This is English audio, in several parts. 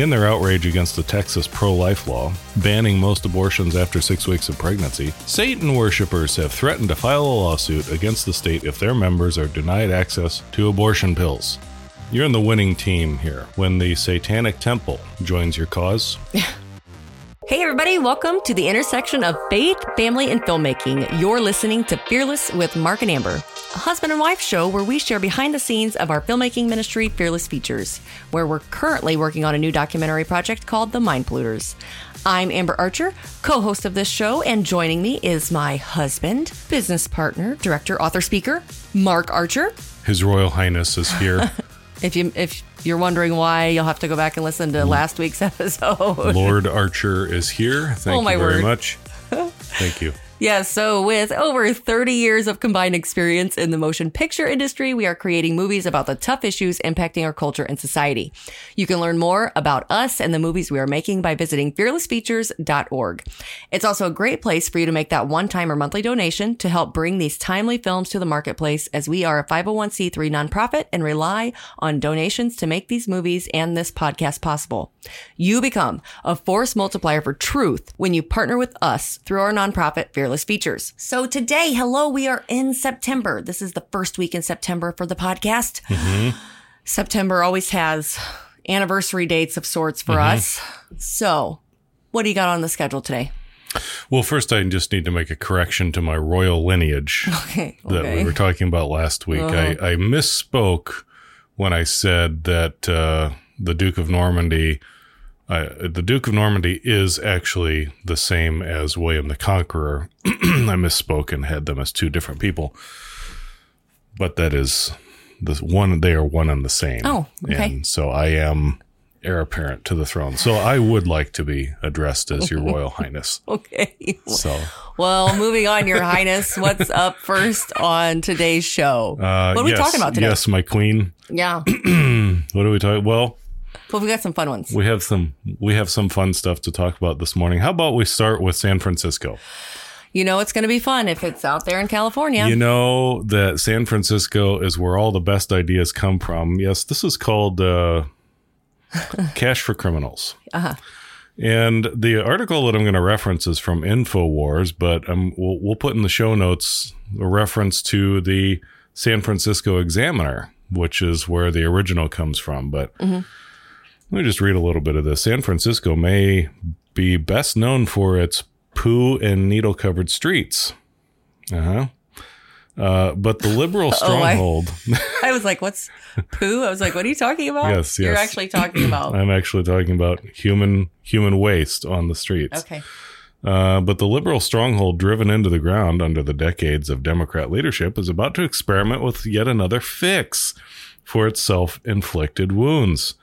In their outrage against the Texas pro life law, banning most abortions after six weeks of pregnancy, Satan worshippers have threatened to file a lawsuit against the state if their members are denied access to abortion pills. You're in the winning team here when the Satanic Temple joins your cause. Hey, everybody, welcome to the intersection of faith, family, and filmmaking. You're listening to Fearless with Mark and Amber, a husband and wife show where we share behind the scenes of our filmmaking ministry, Fearless Features, where we're currently working on a new documentary project called The Mind Polluters. I'm Amber Archer, co host of this show, and joining me is my husband, business partner, director, author, speaker, Mark Archer. His Royal Highness is here. If you if you're wondering why, you'll have to go back and listen to mm. last week's episode. Lord Archer is here. Thank Oh, you very word. much. Thank you. Yeah, so with over 30 years of combined experience in the motion picture industry, we are creating movies about the tough issues impacting our culture and society. You can learn more about us and the movies we are making by visiting fearlessfeatures.org. It's also a great place for you to make that one time or monthly donation to help bring these timely films to the marketplace as we are a 501c3 nonprofit and rely on donations to make these movies and this podcast possible. You become a force multiplier for truth when you partner with us through our nonprofit, Fearless Features. So today, hello, we are in September. This is the first week in September for the podcast. September always has anniversary dates of sorts for us. So, what do you got on the schedule today? Well, first, I just need to make a correction to my royal lineage Okay. that we. Uh-huh. were talking about last week. I, I misspoke when I said that uh, the Duke of Normandy. Uh, the Duke of Normandy is actually the same as William the Conqueror. I misspoke and had them as two different people, but that is the one. They are one and the same. Oh, okay. And so I am heir apparent to the throne. So I would like to be addressed as Your Royal Highness. Okay. So Well, moving on, Your Highness. What's up first on today's show? uh, what are we talking about today? Yes, my queen. Yeah. What are we talking? Well, Well, we got some fun ones. we have some we have some fun stuff to talk about this morning. How about we start with San Francisco? You know it's going to be fun if it's out there in California. You know that San Francisco is where all the best ideas come from. Yes, this is called uh, Cash for Criminals. Uh-huh. And the article that I'm going to reference is from InfoWars, but um, we'll, we'll put in the show notes a reference to the San Francisco Examiner, which is where the original comes from. But let me just read a little bit of this. San Francisco may be best known for its poo and needle covered streets. Uh-huh. Uh, but the liberal Oh, I- stronghold. I was like, what's poo? I was like, what are you talking about? Yes, yes. You're actually talking about. I'm actually talking about human human waste on the streets. Okay. Uh, but the liberal stronghold driven into the ground under the decades of Democrat leadership is about to experiment with yet another fix for its self inflicted wounds.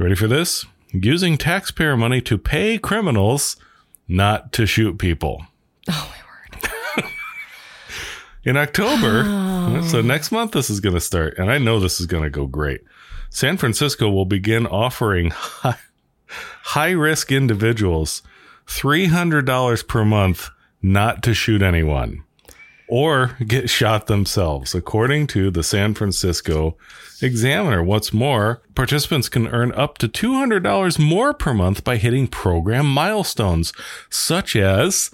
Ready for this? Using taxpayer money to pay criminals not to shoot people. Oh, my word. In October, so next month, this is going to start, and I know this is going to go great. San Francisco will begin offering high, high risk individuals $300 per month not to shoot anyone or get shot themselves, according to the San Francisco Examiner. What's more, participants can earn up to $200 more per month by hitting program milestones, such as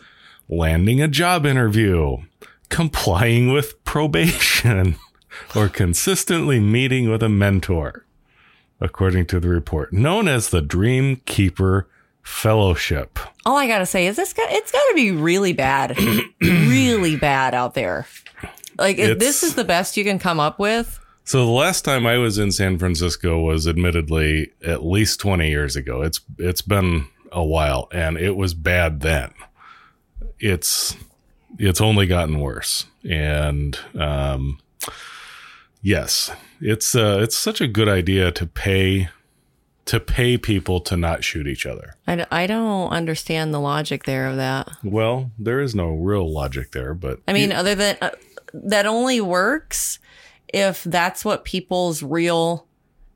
landing a job interview, complying with probation, or consistently meeting with a mentor, according to the report, known as the Dream Keeper Fellowship. All I gotta say is this got it's gotta be really bad, really bad out there. Like if this is the best you can come up with. So the last time I was in San Francisco was admittedly at least 20 years ago. It's it's been a while and it was bad then. It's it's only gotten worse. And um yes, it's uh it's such a good idea to pay to pay people to not shoot each other. I, d- I don't understand the logic there of that. Well, there is no real logic there, but I mean, other than uh, that only works if that's what people's real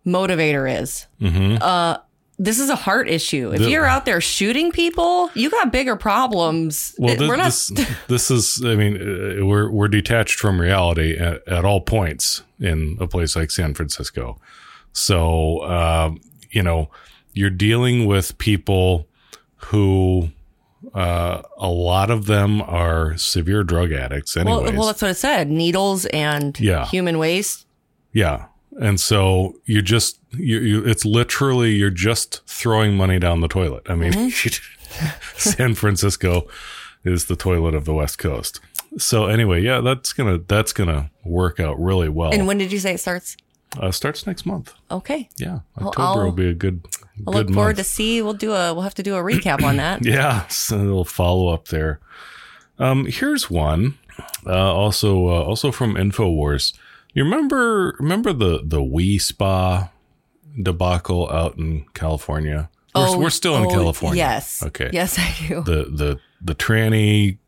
motivator is. Uh, this is a heart issue. If Mm-hmm. The- you're out there shooting people, you got bigger problems. Well, this, we're not. this, this is, I mean, uh, we're, we're detached from reality at, at all points in a place like San Francisco. So, um, you know, you're dealing with people who uh, a lot of them are severe drug addicts anyways. Well, well, that's what it said. Needles and Yeah. human waste. yeah. And so you just you, you it's literally you're just throwing money down the toilet. I mean, San Francisco is the toilet of the West Coast. So anyway, yeah, that's to that's going to work out really well. And when did you say it starts? Uh, starts next month. Okay. Yeah. October I'll- be a good I'll good look forward month. to see. We'll do a. We'll have to do a recap on that. Yeah, so a little follow up there. Um, here's one, uh, also uh, also from Infowars. You remember remember the the Wi Spa debacle out in California? We're, we're still in oh, California. Yes. Okay. Yes, I do. The the the tranny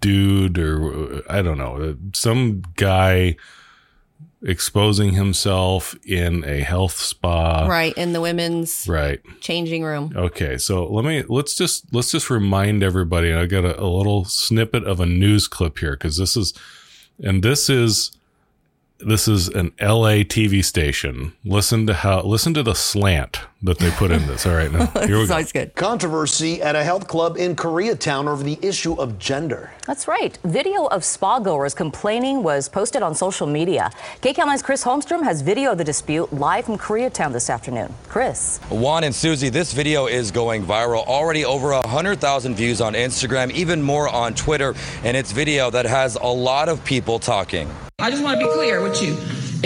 dude or I don't know uh, some guy exposing himself in a health spa. right in the women's Right. changing room. Okay, so let me let's just let's just remind everybody. I got a, a little snippet of a news clip here because this is, and this is, this is an LA TV station. Listen to how listen to the slant that they put in this. All right, now here we It's go. always good. Controversy at a health club in Koreatown over the issue of gender. That's right. Video of spa goers complaining was posted on social media. KCAL9's Chris Holmstrom has video of the dispute live from Koreatown this afternoon. Chris. Juan and Susie, this video is going viral. Already over 100,000 views on Instagram, even more on Twitter. And it's video that has a lot of people talking. I just want to be clear with you.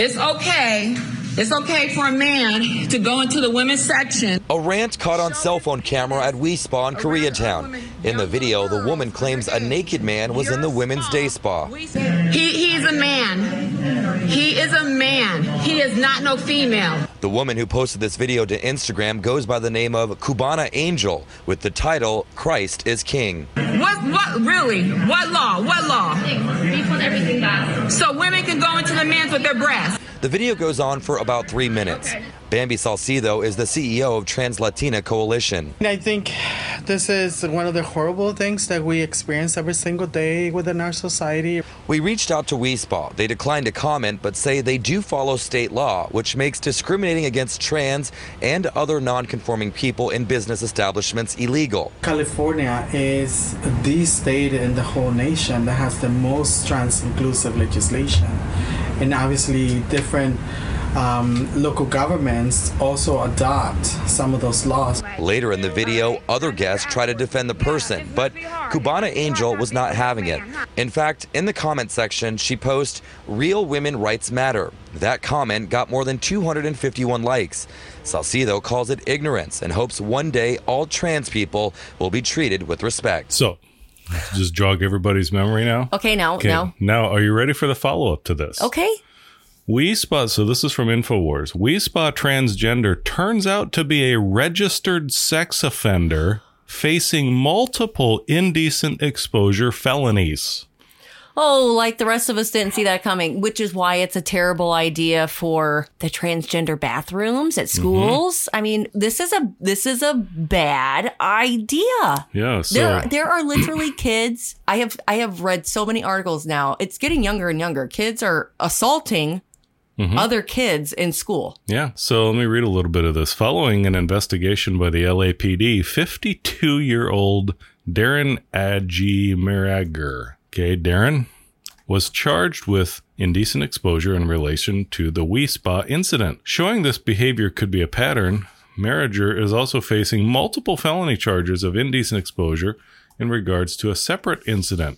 It's okay. It's okay for a man to go into the women's section. A rant caught on cell phone camera at Wi Spa in Koreatown. In the video, the woman claims a naked man was in the women's day spa. He, he's a man. He is a man. He is not no female. The woman who posted this video to Instagram goes by the name of Cubana Angel with the title Christ is King. What, what, really? What law? What law? So women can go into the men's with their breasts. The video goes on for about three minutes. Bambi Salcido is the CEO of Trans Latina Coalition. I think this is one of the horrible things that we experience every single day within our society. We reached out to Wi Spa. They declined to comment, but say they do follow state law, which makes discriminating against trans and other non-conforming people in business establishments illegal. California is the state in the whole nation that has the most trans inclusive legislation. And obviously, different um, local governments also adopt some of those laws. Later in the video, other guests try to defend the person, but Cubana Angel was not having it. In fact, in the comment section, she posts, Real women rights matter. That comment got more than 251 likes. Salcido calls it ignorance and hopes one day all trans people will be treated with respect. So, just jog everybody's memory now. Okay, now, Okay, now. now are you ready for the follow up to this? Okay. Wi Spa, so this is from InfoWars. Wi Spa transgender turns out to be a registered sex offender facing multiple indecent exposure felonies. Oh, like the rest of us didn't see that coming, which is why it's a terrible idea for the transgender bathrooms at mm-hmm. schools. I mean, this is a this is a bad idea. Yeah, so There, there are literally kids. I have, I have read so many articles now. It's getting younger and younger. Kids are assaulting Mm-hmm. other kids in school. yeah, so let me read a little bit of this. Following an investigation by the LAPD, 52-year-old Darren Agee Merager, okay, Darren was charged with indecent exposure in relation to the Wi Spa incident. Showing this behavior could be a pattern, Merager is also facing multiple felony charges of indecent exposure in regards to a separate incident.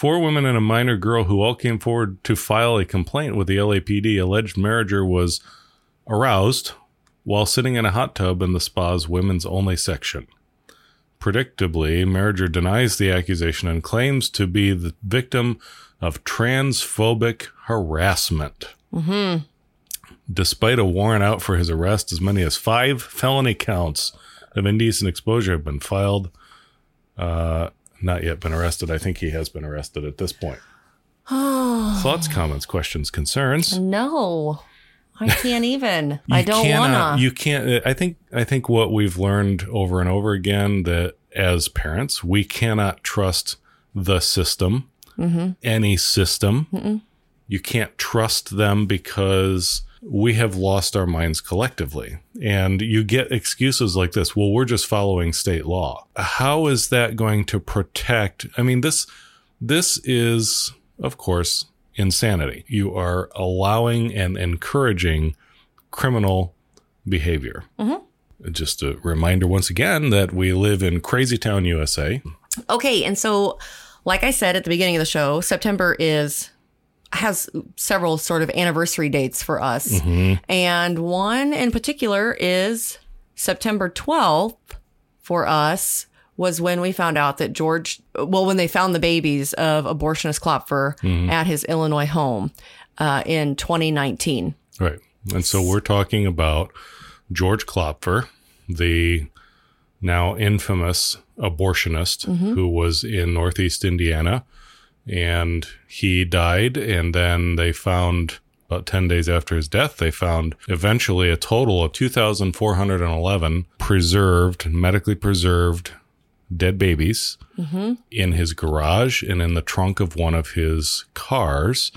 Four women and a minor girl who all came forward to file a complaint with the LAPD alleged Merager was aroused while sitting in a hot tub in the spa's women's only section. Predictably, Merager denies the accusation and claims to be the victim of transphobic harassment. Mm-hmm. Despite a warrant out for his arrest, as many as five felony counts of indecent exposure have been filed. Uh, not yet been arrested. I think he has been arrested at this point. Thoughts, comments, questions, concerns? No, I can't even. I don't cannot- wanna. You can't. I think. I think what we've learned over and over again that as parents, we cannot trust the system, Mm-hmm. any system. You can't trust them because we have lost our minds collectively. And you get excuses like this. Well, we're just following state law. How is that going to protect? I mean, this, this is, of course, insanity. You are allowing and encouraging criminal behavior. Mm-hmm. Just a reminder once again that we live in Crazy Town, USA. Okay, and so like I said at the beginning of the show, September is has several sort of anniversary dates for us. Mm-hmm. And one in particular is September 12th for us was when we found out that George well when they found the babies of abortionist Klopfer mm-hmm. at his Illinois home uh, in 2019. Right. And so we're talking about George Klopfer, the now infamous abortionist mm-hmm. who was in Northeast Indiana. And he died. And then they found, about 10 days after his death, they found eventually a total of 2,411 preserved, medically preserved dead babies in his garage and in the trunk of one of his cars.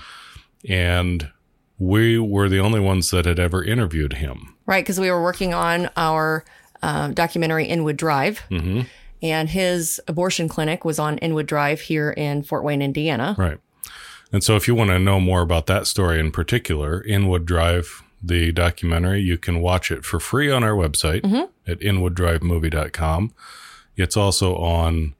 And we were the only ones that had ever interviewed him. Right, because we were working on our uh, documentary Inwood Drive, and his abortion clinic was on Inwood Drive here in Fort Wayne, Indiana. Right. And so if you want to know more about that story in particular, Inwood Drive, the documentary, you can watch it for free on our website mm-hmm. at inwooddrivemovie.com. It's also on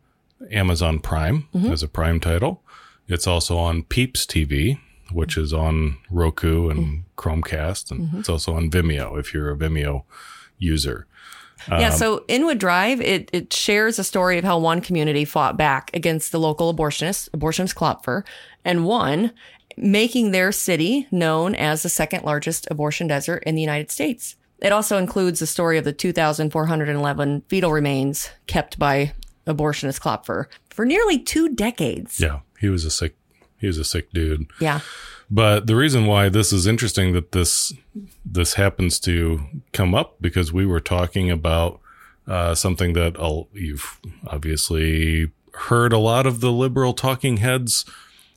Amazon Prime mm-hmm. as a Prime title. It's also on Peeps TV, which is on Roku and mm-hmm. Chromecast, and it's also on Vimeo if you're a Vimeo user. Yeah, um, so Inwood Drive, it, it shares a story of how one community fought back against the local abortionist, abortionist Klopfer, and won, making their city known as the second largest abortion desert in the United States. It also includes the story of the 2,411 fetal remains kept by abortionist Klopfer for nearly two decades. Yeah, he was a sick he was a sick dude. Yeah. But the reason why this is interesting that this this happens to come up because we were talking about uh, something that I'll, you've obviously heard a lot of the liberal talking heads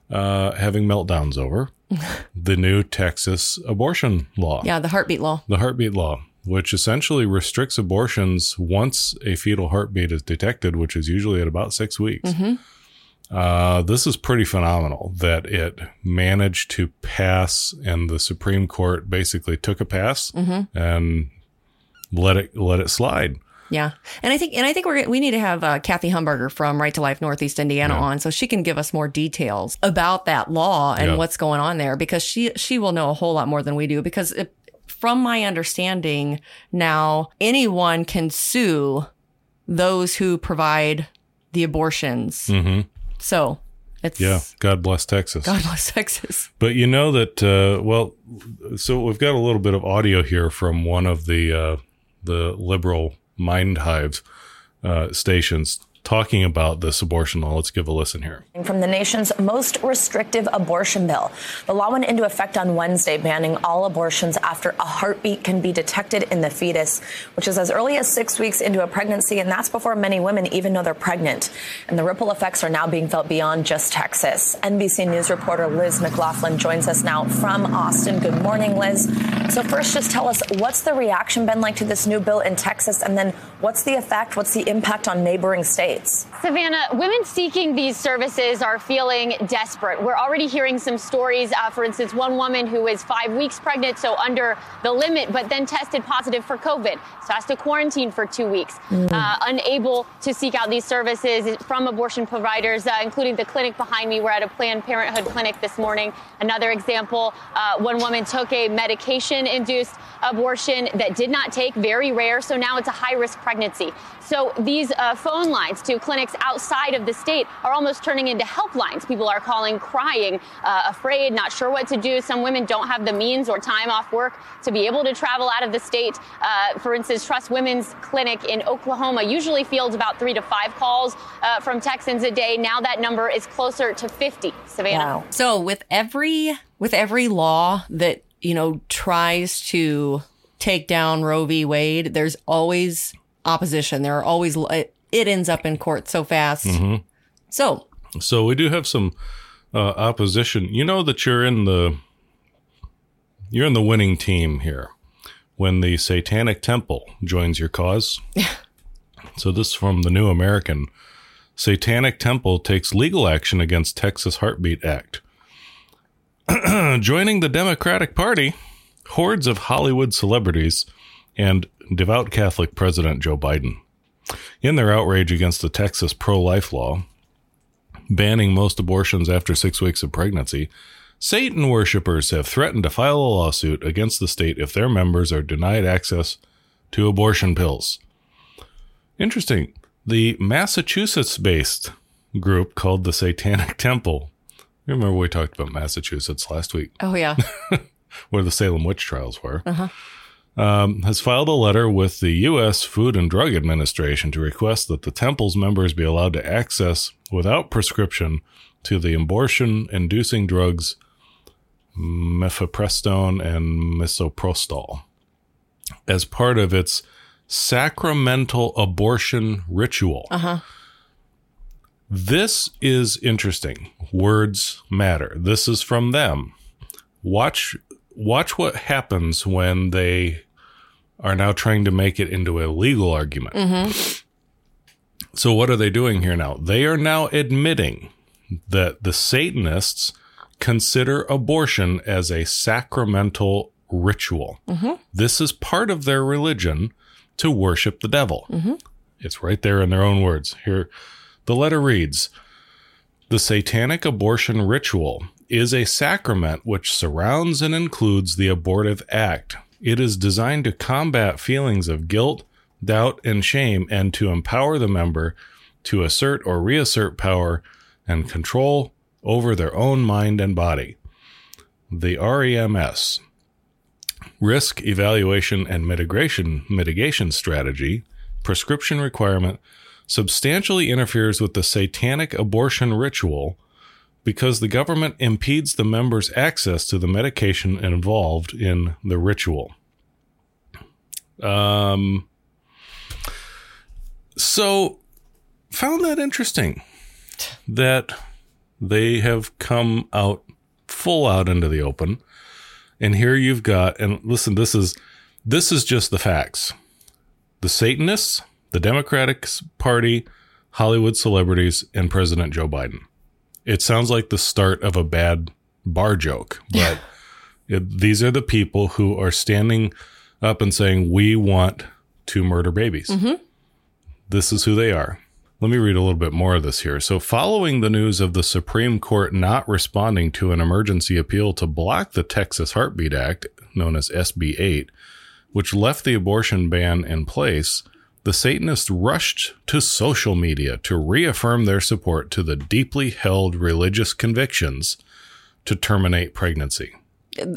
uh, having meltdowns over the new Texas abortion law, Yeah, the heartbeat law. the heartbeat law, which essentially restricts abortions once a fetal heartbeat is detected, which is usually at about six weeks. Uh, this is pretty phenomenal that it managed to pass, and the Supreme Court basically took a pass and let it let it slide. Yeah, and I think and I think we're we need to have uh, Cathie Humbarger from Right to Life Northeast Indiana Yeah. on so she can give us more details about that law and Yeah. what's going on there because she she will know a whole lot more than we do because it, from my understanding now anyone can sue those who provide the abortions. hmm So it's Yeah, God bless Texas. God bless Texas. But you know that uh, well, so we've got a little bit of audio here from one of the uh, the liberal mind hives uh, stations talking about this abortion law. Let's give a listen here. From the nation's most restrictive abortion bill. The law went into effect on Wednesday, banning all abortions after a heartbeat can be detected in the fetus, which is as early as six weeks into a pregnancy, and that's before many women even know they're pregnant. And the ripple effects are now being felt beyond just Texas. NBC News reporter Liz McLaughlin joins us now from Austin. Good morning, Liz. So, first, just tell us what's the reaction been like to this new bill in Texas, and then what's the effect, what's the impact on neighboring states? Savannah, women seeking these services are feeling desperate. We're already hearing some stories. Uh, for instance, one woman who is five weeks pregnant, so under the limit, but then tested positive for COVID, so has to quarantine for two weeks, uh, unable to seek out these services from abortion providers, uh, including the clinic behind me. We're at a Planned Parenthood clinic this morning. Another example: uh, one woman took a medication-induced abortion that did not take, very rare, so now it's a high-risk pregnancy. So these uh, phone lines to clinics outside of the state are almost turning into helplines. People are calling, crying, uh, afraid, not sure what to do. Some women don't have the means or time off work to be able to travel out of the state. Uh, for instance, Trust Women's Clinic in Oklahoma usually fields about three to five calls uh, from Texans a day. Now that number is closer to 50. Savannah. Wow. So with every with every law that you know tries to take down Roe v. Wade, there's always opposition. There are always it, ends up in court so fast. So So we do have some uh, opposition. You know that you're in the you're in the winning team here when the Satanic Temple joins your cause. so this is from the New American. Satanic Temple takes legal action against Texas Heartbeat Act. Joining the Democratic Party, hordes of Hollywood celebrities and devout Catholic President Joe Biden. In their outrage against the Texas pro life law, banning most abortions after six weeks of pregnancy, Satan worshippers have threatened to file a lawsuit against the state if their members are denied access to abortion pills. Interesting. The Massachusetts based group called the Satanic Temple. You Remember, we talked about Massachusetts last week, Oh yeah. where the Salem witch trials were. Uh-huh. Um, has filed a letter with the U.S. Food and Drug Administration to request that the temple's members be allowed to access, without prescription, to the abortion inducing drugs mifepristone and misoprostol as part of its sacramental abortion ritual. Uh-huh. This is interesting. Words matter. This is from them. Watch watch what happens when they are now trying to make it into a legal argument. Mm-hmm. So what are they doing here now? They are now admitting that the Satanists consider abortion as a sacramental ritual. Mm-hmm. This is part of their religion to worship the devil. Mm-hmm. It's right there in their own words. Here, the letter reads The satanic abortion ritual is a sacrament which surrounds and includes the abortive act. It is designed to combat feelings of guilt, doubt, and shame and to empower the member to assert or reassert power and control over their own mind and body. The REMS, Risk Evaluation and Mitigation Mitigation Strategy, prescription requirement, substantially interferes with the satanic abortion ritual because the government impedes the members' access to the medication involved in the ritual. Um, so, found that interesting that they have come out full out into the open. And here you've got, and listen, this is this is just the facts. The Satanists, the Democratic Party, Hollywood celebrities, and President Joe Biden. It sounds like the start of a bad bar joke, but it, these are the people who are standing up and saying, We want to murder babies. Mm-hmm. This is who they are. Let me read a little bit more of this here. So, following the news of the Supreme Court not responding to an emergency appeal to block the Texas Heartbeat Act, known as SB 8, which left the abortion ban in place, the Satanists rushed to social media to reaffirm their support to the deeply held religious convictions to terminate pregnancy.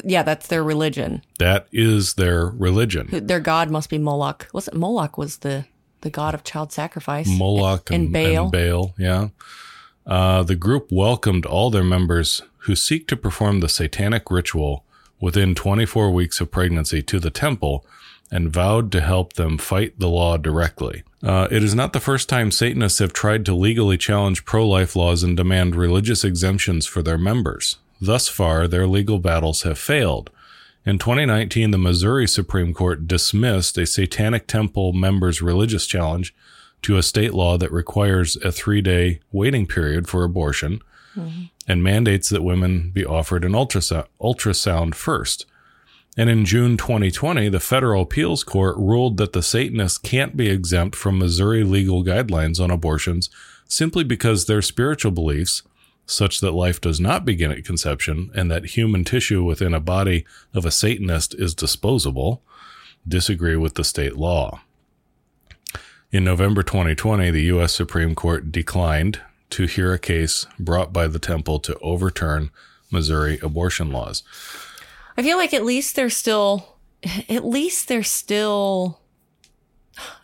Yeah, that's their religion. That is their religion. Their god must be Moloch. Was it Moloch was the the god of child sacrifice? Moloch and, and Baal. and Baal, yeah. Uh, the group welcomed all their members who seek to perform the satanic ritual within 24 weeks of pregnancy to the temple and vowed to help them fight the law directly. Uh, it is not the first time Satanists have tried to legally challenge pro life laws and demand religious exemptions for their members. Thus far, their legal battles have failed. In 2019, the Missouri Supreme Court dismissed a Satanic Temple member's religious challenge to a state law that requires a three day waiting period for abortion and mandates that women be offered an ultrasound, ultrasound first. And in June 2020, the federal appeals court ruled that the Satanists can't be exempt from Missouri legal guidelines on abortions simply because their spiritual beliefs, such that life does not begin at conception and that human tissue within a body of a Satanist is disposable, disagree with the state law. In November 2020, the U.S. Supreme Court declined to hear a case brought by the temple to overturn Missouri abortion laws. I feel like at least there's still, at least there's still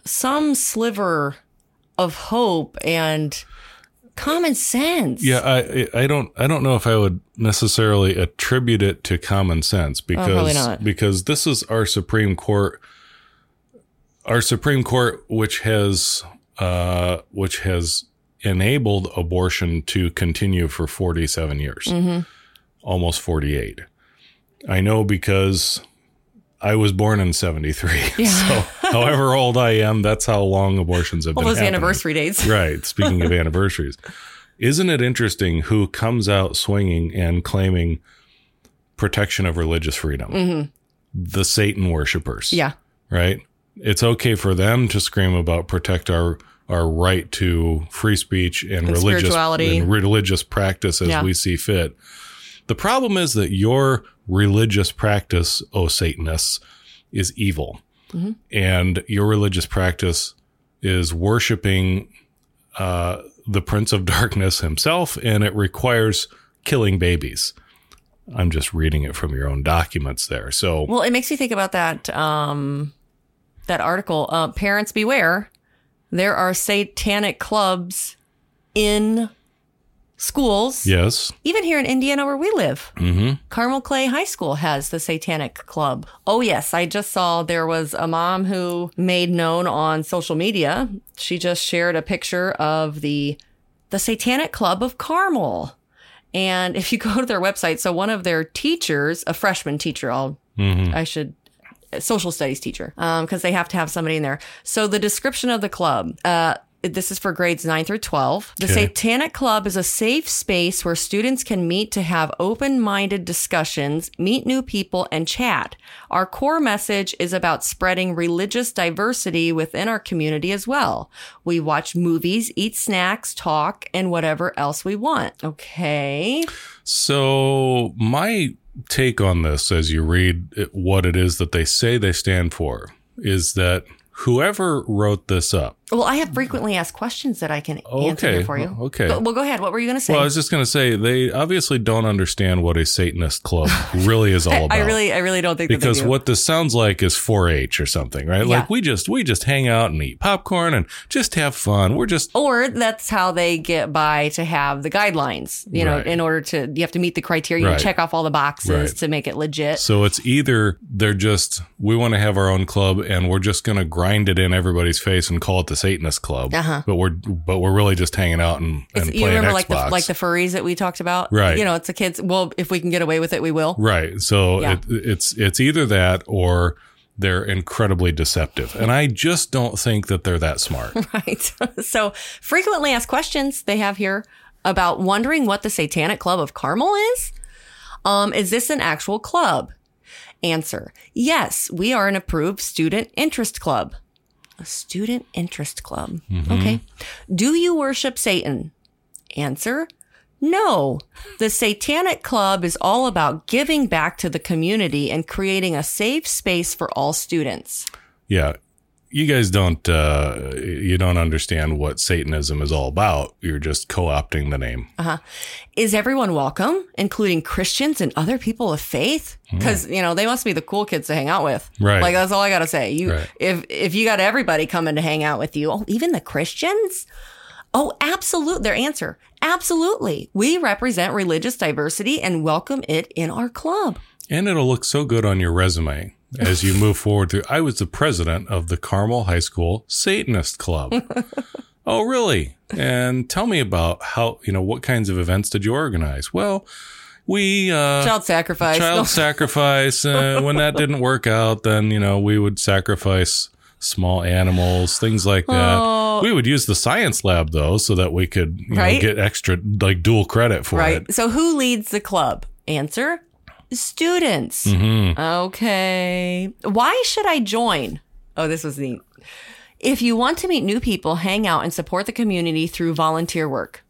some sliver of hope and common sense. Yeah, I I don't I don't know if I would necessarily attribute it to common sense because probably not. because this is our Supreme Court our Supreme Court which has uh which has enabled abortion to continue for 47 years. Mm-hmm. Almost 48. I know because I was born in 73. So, however old I am, that's how long abortions have All been those happening. anniversary dates. Right. Speaking of anniversaries, isn't it interesting who comes out swinging and claiming protection of religious freedom? The Satan worshippers. Mm-hmm. Yeah. Right. It's okay for them to scream about protect our our right to free speech and, religious and religious practice as Yeah. we see fit. The problem is that your religious practice, oh Satanists, is evil. Mm-hmm. And your religious practice is worshiping uh, the Prince of Darkness himself, and it requires killing babies. I'm just reading it from your own documents there. So, Well, it makes me think about that um, that article. Uh, Parents beware! There are satanic clubs in schools. yes. Even here in Indiana, where we live, mm-hmm. Carmel Clay High School has the Satanic Club. Oh, yes. I just saw there was a mom who made known on social media. She just shared a picture of the the Satanic Club of Carmel. And if you go to their website, so one of their teachers, a freshman teacher, I'll, I should, social studies teacher, because they have to have somebody in there. So the description of the club, uh, this is for grades 9 through 12. The Okay. Satanic Club is a safe space where students can meet to have open minded discussions, meet new people, and chat. Our core message is about spreading religious diversity within our community as well. We watch movies, eat snacks, talk, and whatever else we want. Okay. So, my take on this as you read what it is that they say they stand for is that whoever wrote this up, Well, I have frequently asked questions that I can answer Okay, here for you. okay. But, well, go ahead. What were you going to say? well, I was just going to say they obviously don't understand what a Satanist club really is all about. I really, I really don't think that because what this sounds like is 4-H or something, right? Yeah. Like we just we just hang out and eat popcorn and just have fun. We're just or that's how they get by to have the guidelines. You know, Right. in order to you have to meet the criteria, Right. you check off all the boxes Right. to make it legit. so it's either they're just we want to have our own club and we're just going to grind it in everybody's face and call it the Satanist club. Uh-huh. But we're but we're really just hanging out and, and you playing remember Xbox. like the like the furries that we talked about, Right. You know, it's the kids. Well, if we can get away with it, we will. Right. So Yeah. it, it's it's either that or they're incredibly deceptive. And I just don't think that they're that smart. Right. so frequently asked questions they have here about wondering what the Satanic Club of Carmel is. Um, is this an actual club? Answer: Yes, we are an approved student interest club. A student interest club. Mm-hmm. Okay. Do you worship Satan? Answer: No. The Satanic Club is all about giving back to the community and creating a safe space for all students. yeah. You guys don't uh you don't understand what Satanism is all about. You're just co-opting the name. is everyone welcome, including Christians and other people of faith? Because you know they must be the cool kids to hang out with. Right. Like that's all I gotta say. You, Right. if if you got everybody coming to hang out with you, oh, even the Christians. Oh, absolute. Their answer, absolutely. We represent religious diversity and welcome it in our club. And it'll look so good on your resume as you move forward through. I was the president of the Carmel High School Satanist Club. oh, really? And tell me about how, you know, what kinds of events did you organize? Well, we, uh, Child sacrifice. child No. sacrifice. Uh, when that didn't work out, then, you know, we would sacrifice small animals, things like that. We would use the science lab though, so that we could, you Right. know, get extra, like dual credit for it. Right. it. So who leads the club? Answer students. Mm-hmm. Okay. Why should I join? Oh, this was neat. If you want to meet new people, hang out and support the community through volunteer work.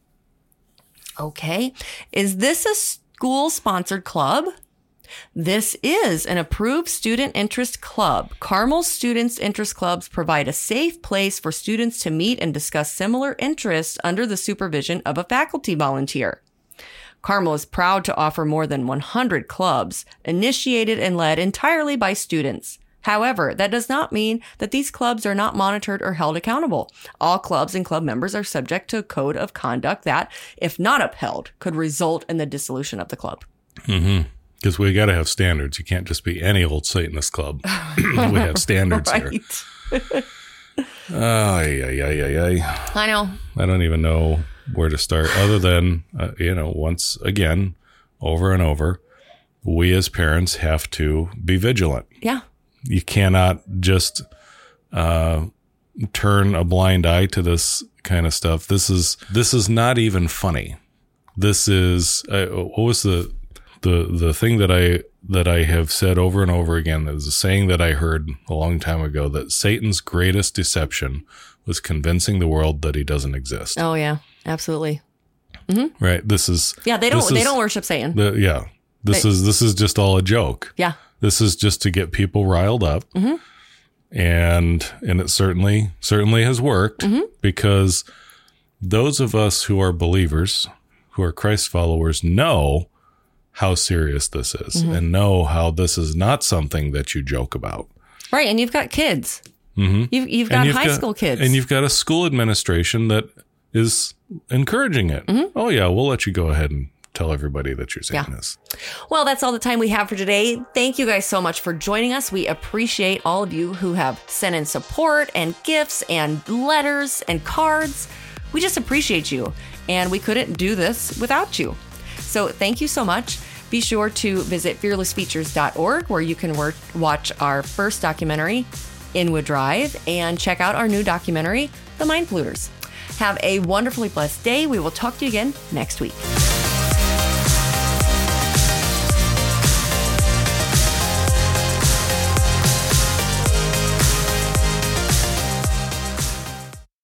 Okay. Is this a school sponsored club? This is an approved student interest club. Carmel Students Interest Clubs provide a safe place for students to meet and discuss similar interests under the supervision of a faculty volunteer. Carmel is proud to offer more than 100 clubs, initiated and led entirely by students. However, that does not mean that these clubs are not monitored or held accountable. All clubs and club members are subject to a code of conduct that, if not upheld, could result in the dissolution of the club. Mm-hmm. Because we got to have standards. You can't just be any old Satanist club. we have standards here. Ay, ay, ay, ay, ay. I know. I don't even know where to start other than, uh, you know, once again, over and over, we as parents have to be vigilant. Yeah. You cannot just uh, turn a blind eye to this kind of stuff. This is this is not even funny. This is uh, what was the the the thing that I that I have said over and over again. There's a saying that I heard a long time ago that Satan's greatest deception was convincing the world that he doesn't exist. Oh yeah, absolutely. Right. This is Yeah, they don't this they is don't worship Satan. the yeah. This They- is this is just all a joke. yeah. This is just to get people riled up. Mm-hmm. And and it certainly certainly has worked Mm-hmm. because those of us who are believers, who are Christ followers know how serious this is Mm-hmm. and know how this is not something that you joke about. Right, and you've got kids. Mm-hmm. You've you've got you've high school kids. And you've got a school administration that is encouraging it. Mm-hmm. Oh yeah, we'll let you go ahead and tell everybody that you're saying Yeah. this. Well, that's all the time we have for today. Thank you guys so much for joining us. We appreciate all of you who have sent in support and gifts and letters and cards. We just appreciate you, and we couldn't do this without you. So, thank you so much. Be sure to visit fearlessfeatures.org where you can wor- watch our first documentary, Inwood Drive, and check out our new documentary, The Mind Polluters. Have a wonderfully blessed day. We will talk to you again next week.